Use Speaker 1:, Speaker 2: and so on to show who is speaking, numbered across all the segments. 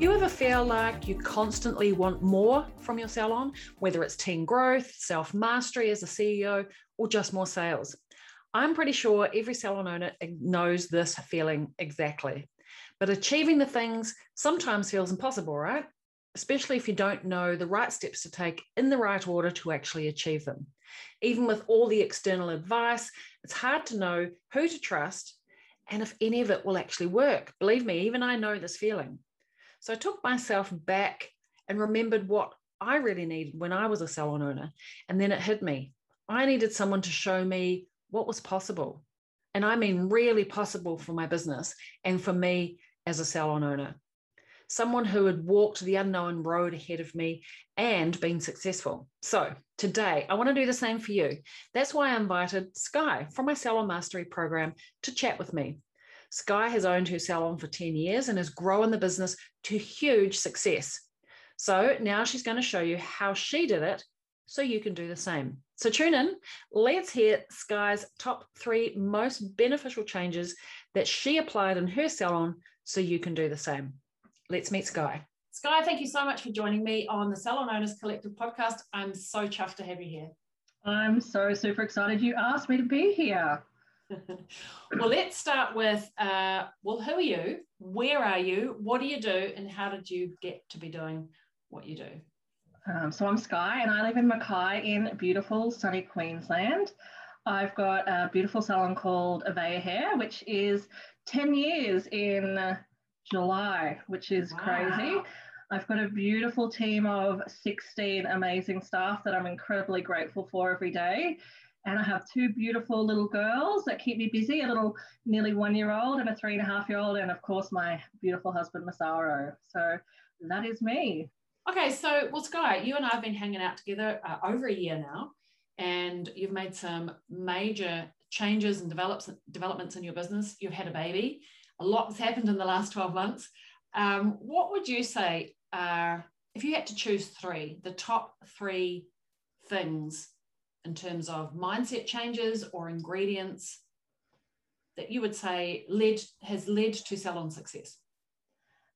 Speaker 1: You ever feel like you constantly want more from your salon, whether it's team growth, self mastery as a CEO, or just more sales? I'm pretty sure every salon owner knows this feeling exactly. But achieving the things sometimes feels impossible, right? Especially if you don't know the right steps to take in the right order to actually achieve them. Even with all the external advice, it's hard to know who to trust and if any of it will actually work. Believe me, even I know this feeling. So I took myself back and remembered what I really needed when I was a salon owner. And then it hit me. I needed someone to show me what was possible. And I mean, really possible for my business and for me as a salon owner. Someone who had walked the unknown road ahead of me and been successful. So, today I want to do the same for you. That's why I invited Sky from my Salon Mastery program to chat with me. Sky has owned her salon for 10 years and has grown the business to huge success. So now she's going to show you how she did it so you can do the same. So tune in. Let's hear Sky's top three most beneficial changes that she applied in her salon so you can do the same. Let's meet Sky. Sky, thank you so much for joining me on the Salon Owners Collective podcast. I'm so chuffed to have you here.
Speaker 2: I'm so super excited you asked me to be here.
Speaker 1: Well, let's start with uh, well, who are you? Where are you? What do you do? And how did you get to be doing what you do?
Speaker 2: Um, so I'm Sky and I live in Mackay in beautiful sunny Queensland. I've got a beautiful salon called Avea Hair, which is 10 years in July, which is wow. crazy. I've got a beautiful team of 16 amazing staff that I'm incredibly grateful for every day. And I have two beautiful little girls that keep me busy a little nearly one year old and a three and a half year old, and of course, my beautiful husband, Masaru. So that is me.
Speaker 1: Okay, so well, Sky, you and I have been hanging out together uh, over a year now, and you've made some major changes and develops, developments in your business. You've had a baby. A lot has happened in the last 12 months. Um, what would you say are, if you had to choose three, the top three things in terms of mindset changes or ingredients that you would say led has led to salon success?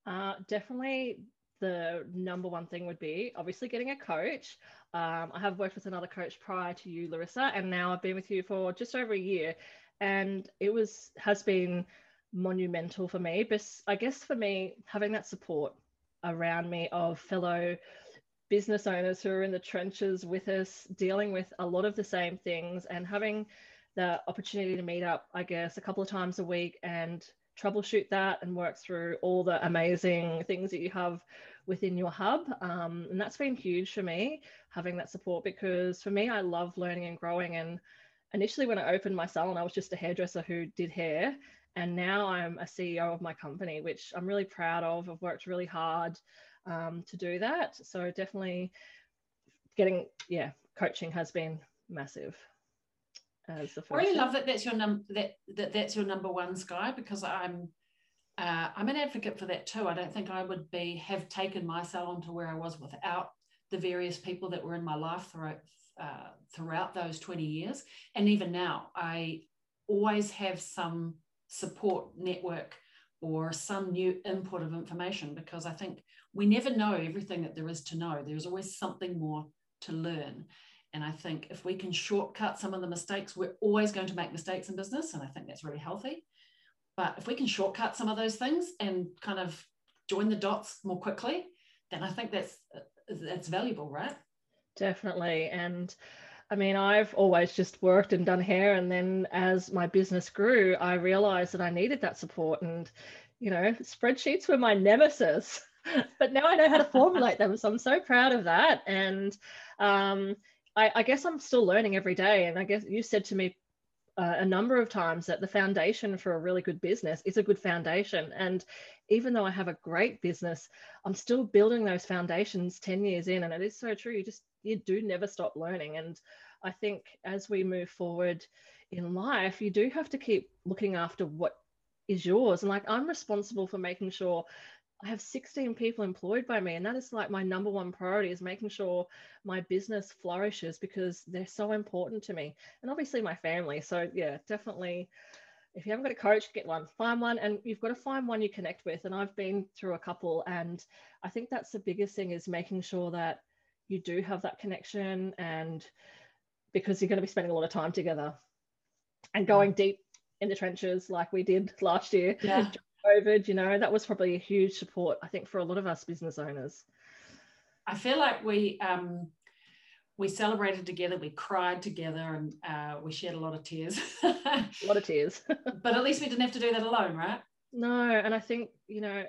Speaker 2: Uh, definitely the number one thing would be obviously getting a coach. Um, I have worked with another coach prior to you, Larissa, and now I've been with you for just over a year, and it was has been monumental for me. But I guess for me, having that support around me of fellow business owners who are in the trenches with us, dealing with a lot of the same things and having the opportunity to meet up, I guess, a couple of times a week and troubleshoot that and work through all the amazing things that you have within your hub. Um, and that's been huge for me, having that support, because for me, I love learning and growing. And initially, when I opened my salon, I was just a hairdresser who did hair. And now I'm a CEO of my company, which I'm really proud of. I've worked really hard um, to do that. So definitely getting, yeah, coaching has been massive.
Speaker 1: As the first I really love that that's your number that, that that's your number one Sky because I'm uh, I'm an advocate for that too. I don't think I would be have taken my salon to where I was without the various people that were in my life throughout uh, throughout those 20 years, and even now, I always have some support network or some new input of information because I think we never know everything that there is to know. There's always something more to learn. And I think if we can shortcut some of the mistakes, we're always going to make mistakes in business. And I think that's really healthy. But if we can shortcut some of those things and kind of join the dots more quickly, then I think that's that's valuable, right?
Speaker 2: Definitely. And I mean, I've always just worked and done hair. And then as my business grew, I realized that I needed that support. And, you know, spreadsheets were my nemesis, but now I know how to formulate them. So I'm so proud of that. And um, I, I guess I'm still learning every day. And I guess you said to me uh, a number of times that the foundation for a really good business is a good foundation. And even though I have a great business, I'm still building those foundations 10 years in. And it is so true. You just, you do never stop learning. And I think as we move forward in life, you do have to keep looking after what is yours. And like, I'm responsible for making sure I have 16 people employed by me, and that is like my number one priority is making sure my business flourishes because they're so important to me, and obviously my family. So yeah, definitely. If you haven't got a coach, get one, find one, and you've got to find one you connect with. And I've been through a couple, and I think that's the biggest thing is making sure that you do have that connection, and because you're going to be spending a lot of time together and going deep in the trenches like we did last year.
Speaker 1: Yeah.
Speaker 2: COVID, you know, that was probably a huge support, I think, for a lot of us business owners.
Speaker 1: I feel like we um, we celebrated together, we cried together, and uh, we shared a lot of tears.
Speaker 2: a lot of tears.
Speaker 1: but at least we didn't have to do that alone, right?
Speaker 2: No, and I think you know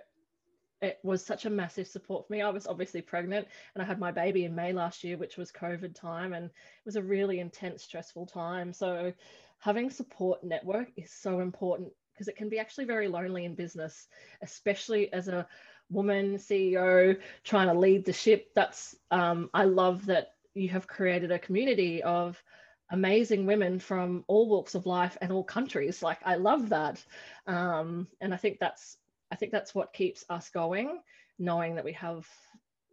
Speaker 2: it was such a massive support for me. I was obviously pregnant and I had my baby in May last year, which was COVID time, and it was a really intense, stressful time. So having support network is so important because it can be actually very lonely in business, especially as a woman CEO trying to lead the ship. That's um, I love that you have created a community of amazing women from all walks of life and all countries. Like I love that, um, and I think that's I think that's what keeps us going, knowing that we have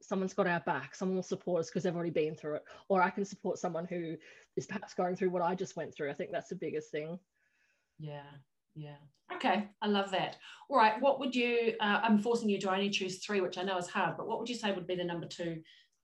Speaker 2: someone's got our back, someone will support us because they've already been through it, or I can support someone who is perhaps going through what I just went through. I think that's the biggest thing.
Speaker 1: Yeah, yeah. Okay. I love that. All right. What would you, uh, I'm forcing you to only choose three, which I know is hard, but what would you say would be the number two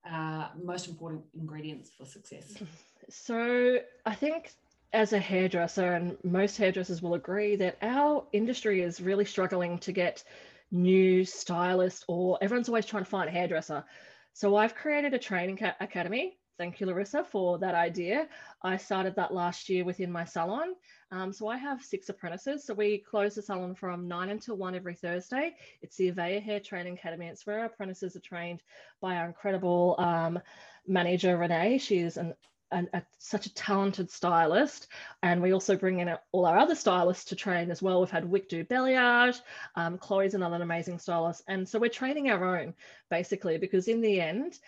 Speaker 1: uh, most important ingredients for success?
Speaker 2: So I think as a hairdresser, and most hairdressers will agree that our industry is really struggling to get new stylists, or everyone's always trying to find a hairdresser. So I've created a training ca- academy Thank you, Larissa, for that idea. I started that last year within my salon. Um, so I have six apprentices. So we close the salon from nine until one every Thursday. It's the Avea Hair Training Academy. It's where our apprentices are trained by our incredible um, manager, Renee. She's an an, a, such a talented stylist. And we also bring in all our other stylists to train as well. We've had Wick do balayage, um, Chloe's another amazing stylist. And so we're training our own basically, because in the end,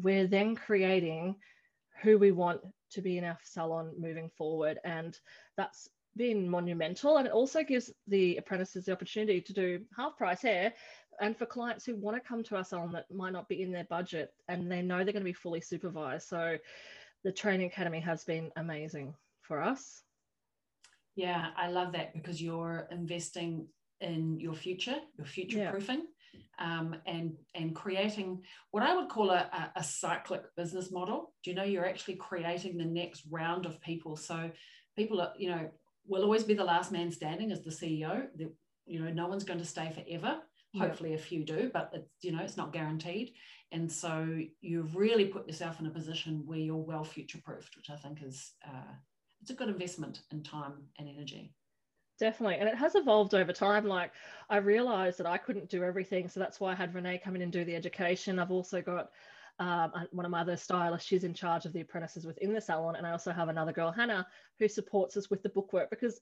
Speaker 2: we're then creating who we want to be in our salon moving forward. And that's been monumental. And it also gives the apprentices the opportunity to do half price hair. And for clients who want to come to our salon that might not be in their budget and they know they're going to be fully supervised. So the training academy has been amazing for us.
Speaker 1: Yeah, I love that because you're investing in your future, your future proofing. Yeah um, and and creating what I would call a, a, cyclic business model. Do you know you're actually creating the next round of people? So people are, you know, will always be the last man standing as the CEO. The, you know, no one's going to stay forever. Hopefully, a few do, but it's you know it's not guaranteed. And so you've really put yourself in a position where you're well future proofed, which I think is uh, it's a good investment in time and energy.
Speaker 2: Definitely. And it has evolved over time. Like i realized that i couldn't do everything so that's why i had renee come in and do the education. I've also got um, one of my other stylists she's in charge of the apprentices within the salon and i also have another girl hannah who supports us with the bookwork because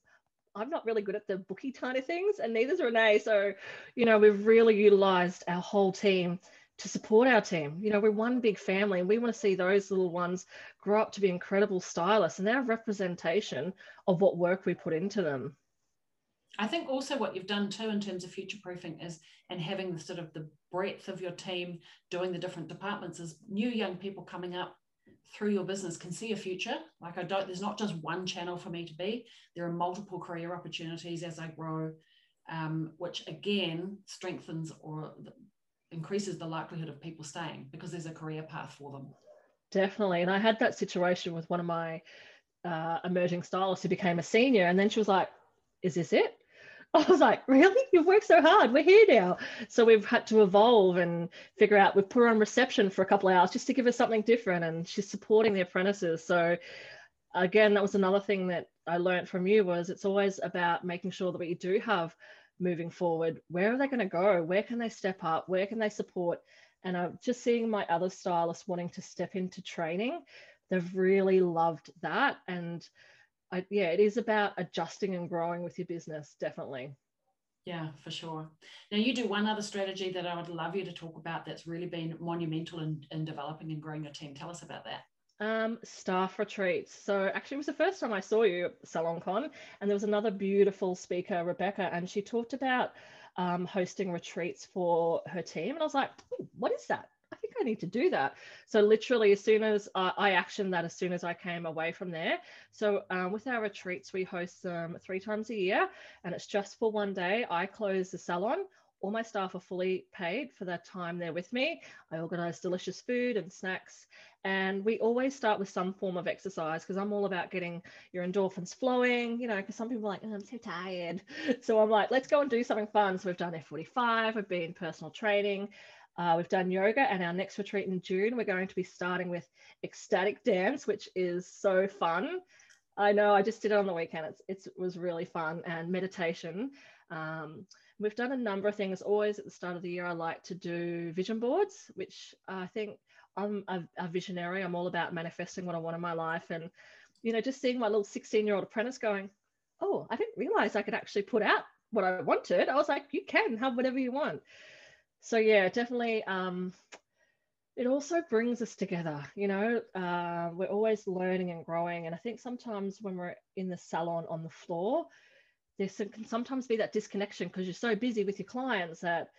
Speaker 2: i'm not really good at the booky of things and neither's renee. So you know we've really utilized our whole team to support our team. You know, we're one big family and we want to see those little ones grow up to be incredible stylists and they're a representation of what work we put into them.
Speaker 1: I think also what you've done too in terms of future proofing is and having the sort of the breadth of your team doing the different departments is new young people coming up through your business can see a future. Like I don't, there's not just one channel for me to be. There are multiple career opportunities as I grow, um, which again strengthens or increases the likelihood of people staying because there's a career path for them.
Speaker 2: Definitely, and I had that situation with one of my uh, emerging stylists who became a senior, and then she was like, "Is this it?" I was like, really? You've worked so hard. We're here now. So we've had to evolve and figure out. We've put her on reception for a couple of hours just to give her something different. And she's supporting the apprentices. So again, that was another thing that I learned from you was it's always about making sure that we do have moving forward. Where are they going to go? Where can they step up? Where can they support? And I'm just seeing my other stylists wanting to step into training. They've really loved that. And I, yeah, it is about adjusting and growing with your business, definitely.
Speaker 1: Yeah, for sure. Now, you do one other strategy that I would love you to talk about that's really been monumental in, in developing and growing your team. Tell us about that.
Speaker 2: Um, staff retreats. So actually, it was the first time I saw you at SalonCon, and there was another beautiful speaker, Rebecca, and she talked about um, hosting retreats for her team. And I was like, what is that? I think I need to do that. So literally, as soon as I, I actioned that, as soon as I came away from there. So um, with our retreats, we host them three times a year, and it's just for one day. I close the salon. All my staff are fully paid for that time they're with me. I organize delicious food and snacks. And we always start with some form of exercise because I'm all about getting your endorphins flowing, you know, because some people are like, oh, I'm so tired. So I'm like, let's go and do something fun. So we've done F45, we've been personal training, uh, we've done yoga, and our next retreat in June, we're going to be starting with ecstatic dance, which is so fun. I know I just did it on the weekend. It's, it's it was really fun and meditation. Um, we've done a number of things. Always at the start of the year, I like to do vision boards, which I think I'm a, a visionary. I'm all about manifesting what I want in my life, and you know, just seeing my little 16 year old apprentice going, "Oh, I didn't realize I could actually put out what I wanted." I was like, "You can have whatever you want." so yeah, definitely. Um, it also brings us together. You know, uh, we're always learning and growing, and I think sometimes when we're in the salon on the floor, there can sometimes be that disconnection because you're so busy with your clients that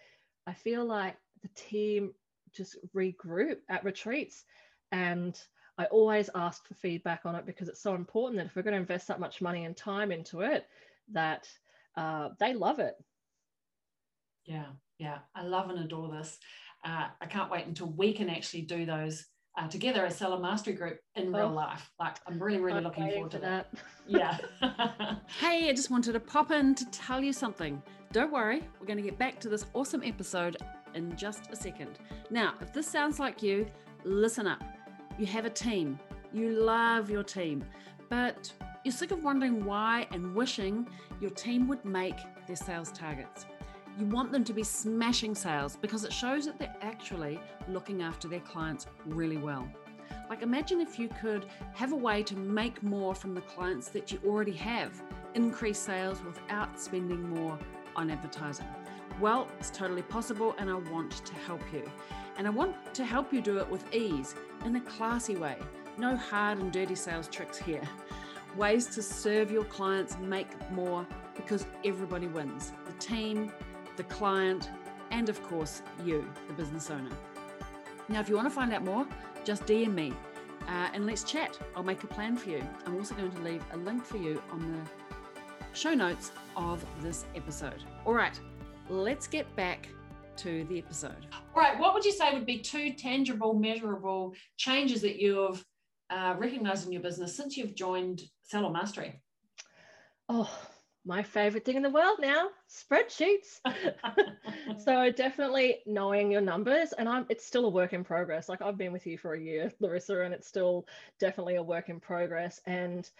Speaker 2: I feel like the team just regroup at retreats and I always ask for feedback on it because it's so important that if we're going to invest that much money and time into it, that uh, they love it.
Speaker 1: Yeah, yeah, I love and adore this. Uh, I can't wait until we can actually do those uh, together as Salon Mastery Group in oh, real life. Like, I'm really, really I'm looking forward to that. that. Yeah. hey, I just wanted to pop in to tell you something. Don't worry, we're going to get back to this awesome episode in just a second. Now, if this sounds like you, listen up. You have a team, you love your team, but you're sick of wondering why and wishing your team would make their sales targets. You want them to be smashing sales because it shows that they're actually looking after their clients really well. Like, imagine if you could have a way to make more from the clients that you already have, increase sales without spending more on advertising. Well, it's totally possible, and I want to help you. And I want to help you do it with ease, in a classy way. No hard and dirty sales tricks here. Ways to serve your clients, make more, because everybody wins the team, the client, and of course, you, the business owner. Now, if you want to find out more, just DM me uh, and let's chat. I'll make a plan for you. I'm also going to leave a link for you on the show notes of this episode. All right, let's get back to the episode. All right, what would you say would be two tangible, measurable changes that you've uh, recognized in your business since you've joined Salon Mastery?
Speaker 2: Oh, my favorite thing in the world now spreadsheets so definitely knowing your numbers and i'm it's still a work in progress like i've been with you for a year larissa and it's still definitely a work in progress and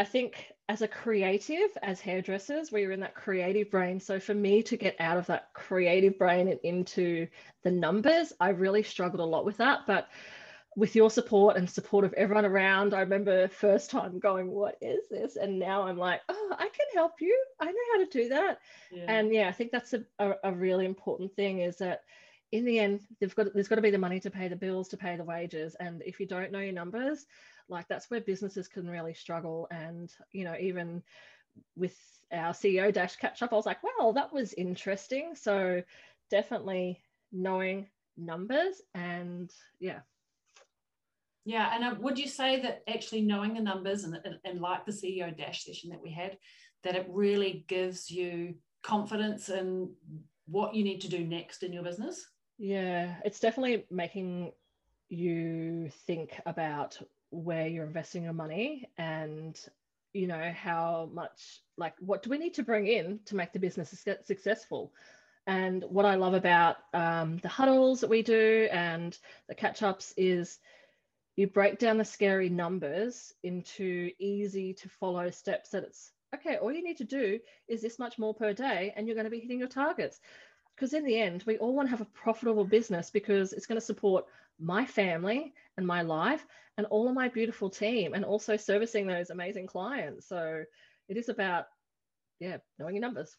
Speaker 2: I think as a creative, as hairdressers, we are in that creative brain. So for me to get out of that creative brain and into the numbers, I really struggled a lot with that. But with your support and support of everyone around, I remember first time going, "What is this?" And now I'm like, "Oh, I can help you. I know how to do that." Yeah. And yeah, I think that's a, a, a really important thing is that in the end, they've got there's got to be the money to pay the bills, to pay the wages, and if you don't know your numbers, like that's where businesses can really struggle and you know even with our ceo dash catch up i was like well that was interesting so definitely knowing numbers and yeah
Speaker 1: yeah and uh, would you say that actually knowing the numbers and, and, and like the ceo dash session that we had that it really gives you confidence in what you need to do next in your business?
Speaker 2: Yeah it's definitely making you think about where you're investing your money and you know how much like what do we need to bring in to make the business successful? And what i love about um, the huddles that we do and the catch ups is you break down the scary numbers into easy to follow steps that it's okay all you need to do is this much more per day and you're going to be hitting your targets because in the end, we all want to have a profitable business because it's going to support my family and my life and all of my beautiful team and also servicing those amazing clients. So it is about, yeah, knowing your numbers.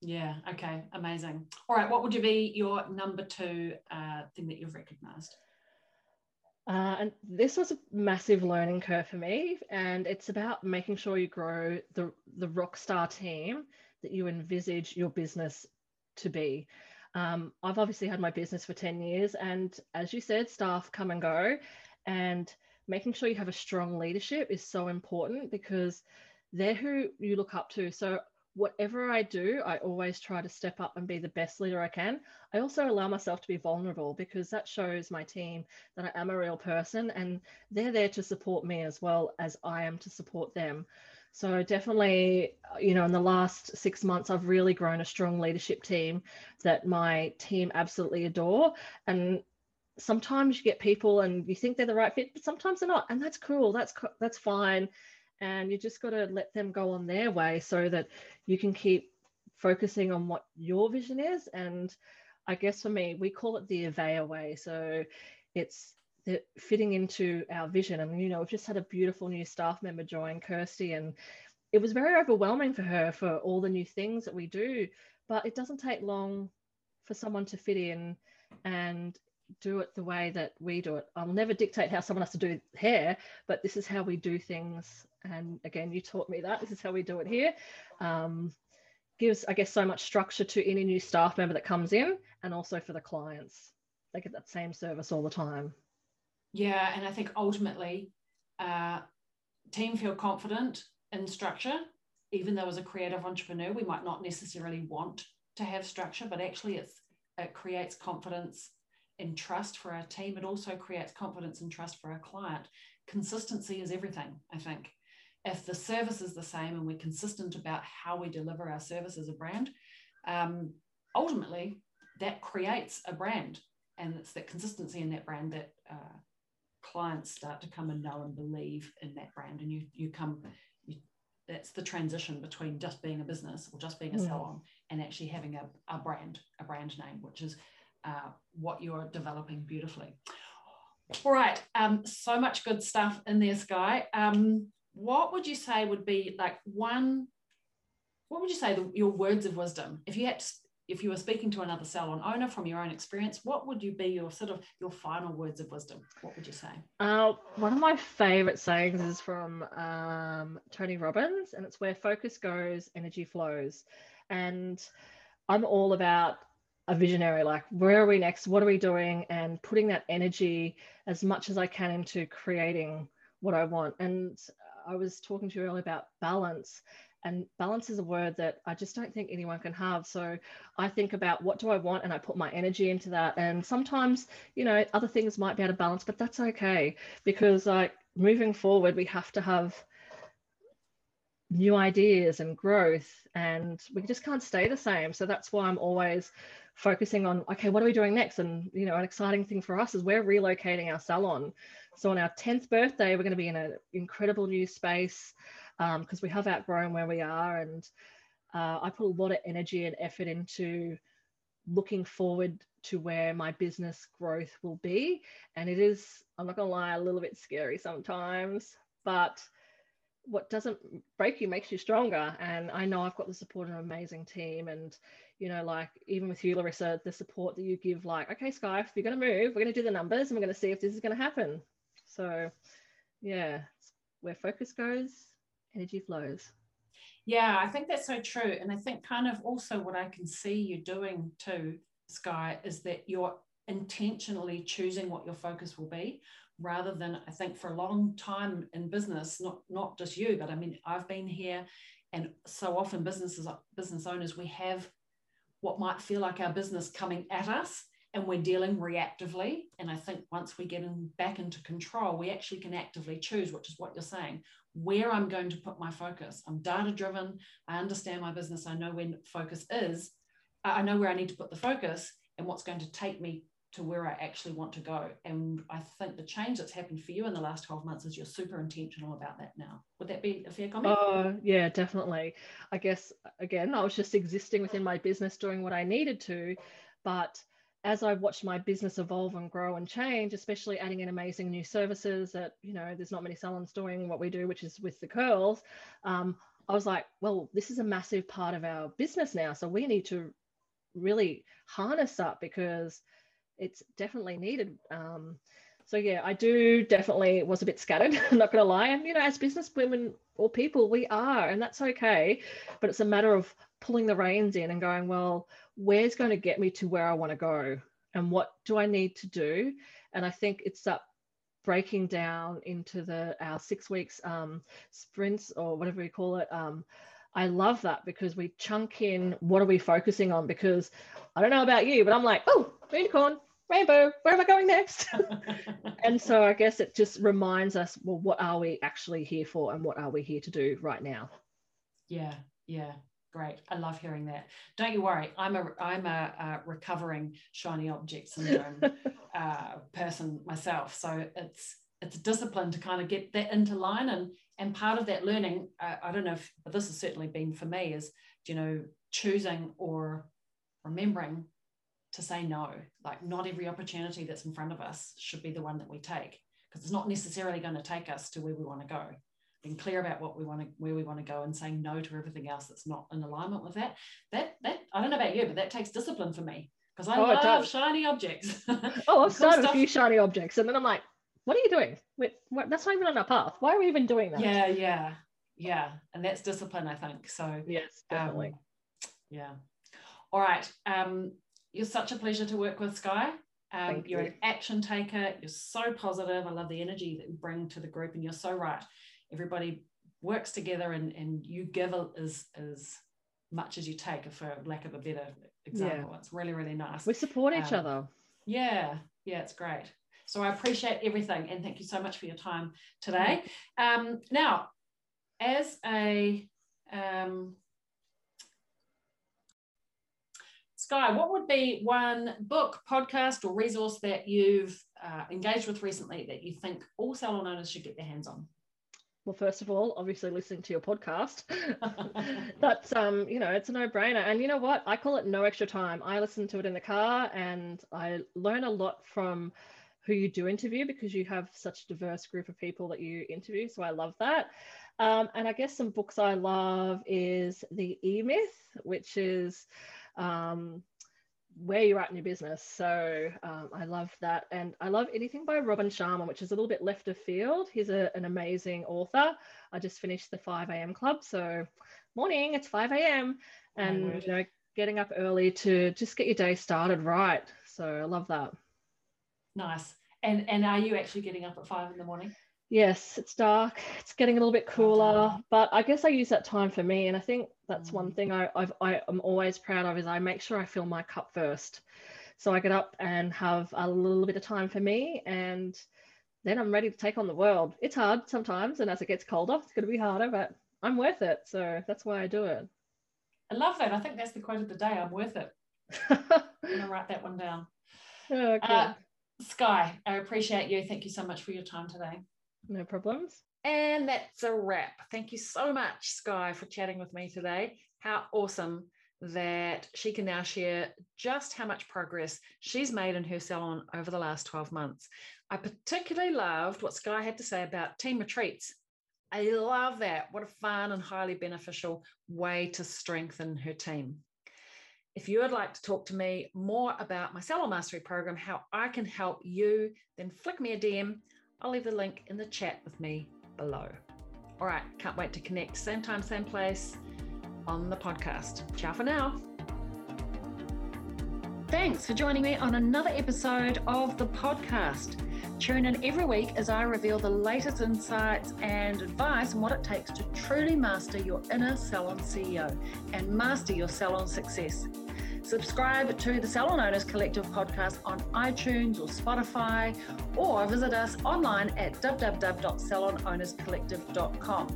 Speaker 1: Yeah. Okay. Amazing. All right. What would you be your number two uh, thing that you've recognized?
Speaker 2: Uh, and this was a massive learning curve for me, and it's about making sure you grow the the rock star team that you envisage your business to be. Um, I've obviously had my business for 10 years, and as you said, staff come and go, and making sure you have a strong leadership is so important because they're who you look up to. So whatever I do, I always try to step up and be the best leader I can. I also allow myself to be vulnerable because that shows my team that I am a real person and they're there to support me as well as I am to support them. So definitely, uh, you know, in the last six months, I've really grown a strong leadership team that my team absolutely adore. And sometimes you get people and you think they're the right fit, but sometimes they're not, and that's cool. That's that's fine. And you just got to let them go on their way so that you can keep focusing on what your vision is. And I guess for me, we call it the Avea way. So it's the fitting into our vision. and you know, we've just had a beautiful new staff member join, Kirsty, and it was very overwhelming for her for all the new things that we do. But it doesn't take long for someone to fit in and do it the way that we do it. I'll never dictate how someone has to do hair, but this is how we do things. And again, you taught me that. This is how we do it here. Um, gives, I guess, so much structure to any new staff member that comes in and also for the clients. They get that same service all the time.
Speaker 1: Yeah, and I think ultimately, uh, team feel confident in structure. Even though as a creative entrepreneur, we might not necessarily want to have structure, but actually, it's it creates confidence and trust for our team. It also creates confidence and trust for our client. Consistency is everything. I think if the service is the same and we're consistent about how we deliver our service as a brand, um, ultimately that creates a brand, and it's that consistency in that brand that uh, clients start to come and know and believe in that brand and you you come you, that's the transition between just being a business or just being a mm. salon and actually having a, a brand a brand name which is uh, what you're developing beautifully all right um, so much good stuff in there sky um, what would you say would be like one what would you say the, your words of wisdom if you had to if you were speaking to another salon owner from your own experience, what would you be your sort of your final words of wisdom? What would you say?
Speaker 2: Uh, one of my favorite sayings is from um, Tony Robbins, and it's where focus goes, energy flows. And I'm all about a visionary, like where are we next? What are we doing? And putting that energy as much as I can into creating what I want. And I was talking to you earlier about balance and balance is a word that I just don't think anyone can have. So I think about what do I want and I put my energy into that. And sometimes, you know, other things might be out of balance, but that's okay because like moving forward, we have to have new ideas and growth and we just can't stay the same. So that's why I'm always focusing on okay, what are we doing next? And you know, an exciting thing for us is we're relocating our salon. So on our 10th birthday, we're going to be in an incredible new space because um, we have outgrown where we are. And uh, I put a lot of energy and effort into looking forward to where my business growth will be. And it is, I'm not going to lie, a little bit scary sometimes, but what doesn't break you makes you stronger. And I know I've got the support of an amazing team. And, you know, like even with you, Larissa, the support that you give, like, okay, Sky, if you're going to move, we're going to do the numbers and we're going to see if this is going to happen. So, yeah, where focus goes, energy flows.
Speaker 1: Yeah, I think that's so true. And I think kind of also what I can see you doing too, Sky, is that you're intentionally choosing what your focus will be rather than I think for a long time in business, not not just you, but I mean I've been here and so often businesses business owners we have what might feel like our business coming at us and we're dealing reactively. And I think once we get in, back into control, we actually can actively choose, which is what you're saying, where I'm going to put my focus. I'm data driven. I understand my business. I know when focus is. I know where I need to put the focus and what's going to take me to where I actually want to go. And I think the change that's happened for you in the last 12 months is you're super intentional about that now. Would that be a fair comment?
Speaker 2: Oh, yeah, definitely. I guess, again, I was just existing within my business, doing what I needed to But as I watched my business evolve and grow and change, especially adding in amazing new services that, you know, there's not many salons doing what we do, which is with the curls, um, I was like, well, this is a massive part of our business now. So we need to really harness up because it's definitely needed. Um, so yeah, I do definitely was a bit scattered, I'm not gonna lie. And you know, as business women or people, we are, and that's okay. But it's a matter of pulling the reins in and going, well, where's going to get me to where I want to go? And what do I need to do? And I think it's that breaking down into the our six weeks um, sprints or whatever we call it. Um, I love that because we chunk in what are we focusing on? Because I don't know about you, but I'm like, oh, unicorn, rainbow, where am I going next? and so I guess it just reminds us, well, what are we actually here for and what are we here to do right now?
Speaker 1: Yeah, yeah. Great. I love hearing that. Don't you worry. I'm a I'm a, a recovering shiny object syndrome uh, person myself. So it's it's a discipline to kind of get that into line and and part of that learning uh, i don't know if but this has certainly been for me is you know choosing or remembering to say no. Like not every opportunity that's in front of us should be the one that we take because it's not necessarily going to take us to where we want to go. Being clear about what we want to where we want to go and saying no to everything else that's not in alignment with that that that i don't know about you but that takes discipline for me because i oh, love shiny objects.
Speaker 2: Oh i've started stuff. a few shiny objects and then i'm like what are you doing? Wait, what, that's not even on our path. Why are we even doing that?
Speaker 1: Yeah yeah yeah and that's discipline i think so
Speaker 2: yes definitely. um,
Speaker 1: yeah. All right um you're such a pleasure to work with sky. Um, you're you. an action taker. You're so positive. I love the energy that you bring to the group and you're so right. Everybody works together and, and you give as as much as you take for lack of a better example. Yeah. it's really really nice.
Speaker 2: We support each um, other.
Speaker 1: yeah yeah it's great. So i appreciate everything and thank you so much for your time today. Um, now as a um, Sky, what would be one book, podcast, or resource that you've uh, engaged with recently that you think all salon owners should get their hands on?
Speaker 2: well first of all obviously listening to your podcast. That's um you know it's a no-brainer. And you know what? I call it no extra time. I listen to it in the car and i learn a lot from who you do interview because you have such a diverse group of people that you interview so i love that. Um, and i guess some books i love is the e-myth which is um, where you're at in your business. So um, I love that. And I love anything by Robin Sharma, which is a little bit left of field. He's a, an amazing author. I just finished the 5 a.m. club. So morning, it's 5 a.m. And, you know, getting up early to just get your day started right. So I love that.
Speaker 1: Nice. And, and are you actually getting up at five in the morning?
Speaker 2: Yes, it's dark. It's getting a little bit cooler, but I guess I use that time for me. And I think that's one mm. thing I, I've, I am always proud of is I make sure I fill my cup first. So I get up and have a little bit of time for me, and then I'm ready to take on the world. It's hard sometimes, and as it gets colder, it's going to be harder, but I'm worth it. So that's why I do it.
Speaker 1: I love that. I think that's the quote of the day. I'm worth it. I'm going to write that one down. Okay. Uh, Sky, I appreciate you. Thank you so much for your time today.
Speaker 2: No problems.
Speaker 1: And that's a wrap. Thank you so much, Sky, for chatting with me today. How awesome that she can now share just how much progress she's made in her salon over the last 12 months. I particularly loved what Sky had to say about team retreats. I love that. What a fun and highly beneficial way to strengthen her team. If you would like to talk to me more about my Salon Mastery program, how I can help you, then flick me a DM I'll leave the link in the chat with me below. All right, can't wait to connect same time, same place on the podcast. Ciao for now.
Speaker 3: Thanks for joining me on another episode of the podcast. Tune in every week as I reveal the latest insights and advice on what it takes to truly master your inner salon CEO and master your salon success. Subscribe to the Salon Owners Collective podcast on iTunes or Spotify, or visit us online at www.salonownerscollective.com.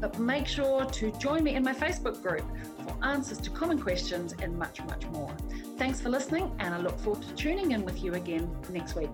Speaker 3: But make sure to join me in my Facebook group for answers to common questions and much, much more. Thanks for listening, and I look forward to tuning in with you again next week.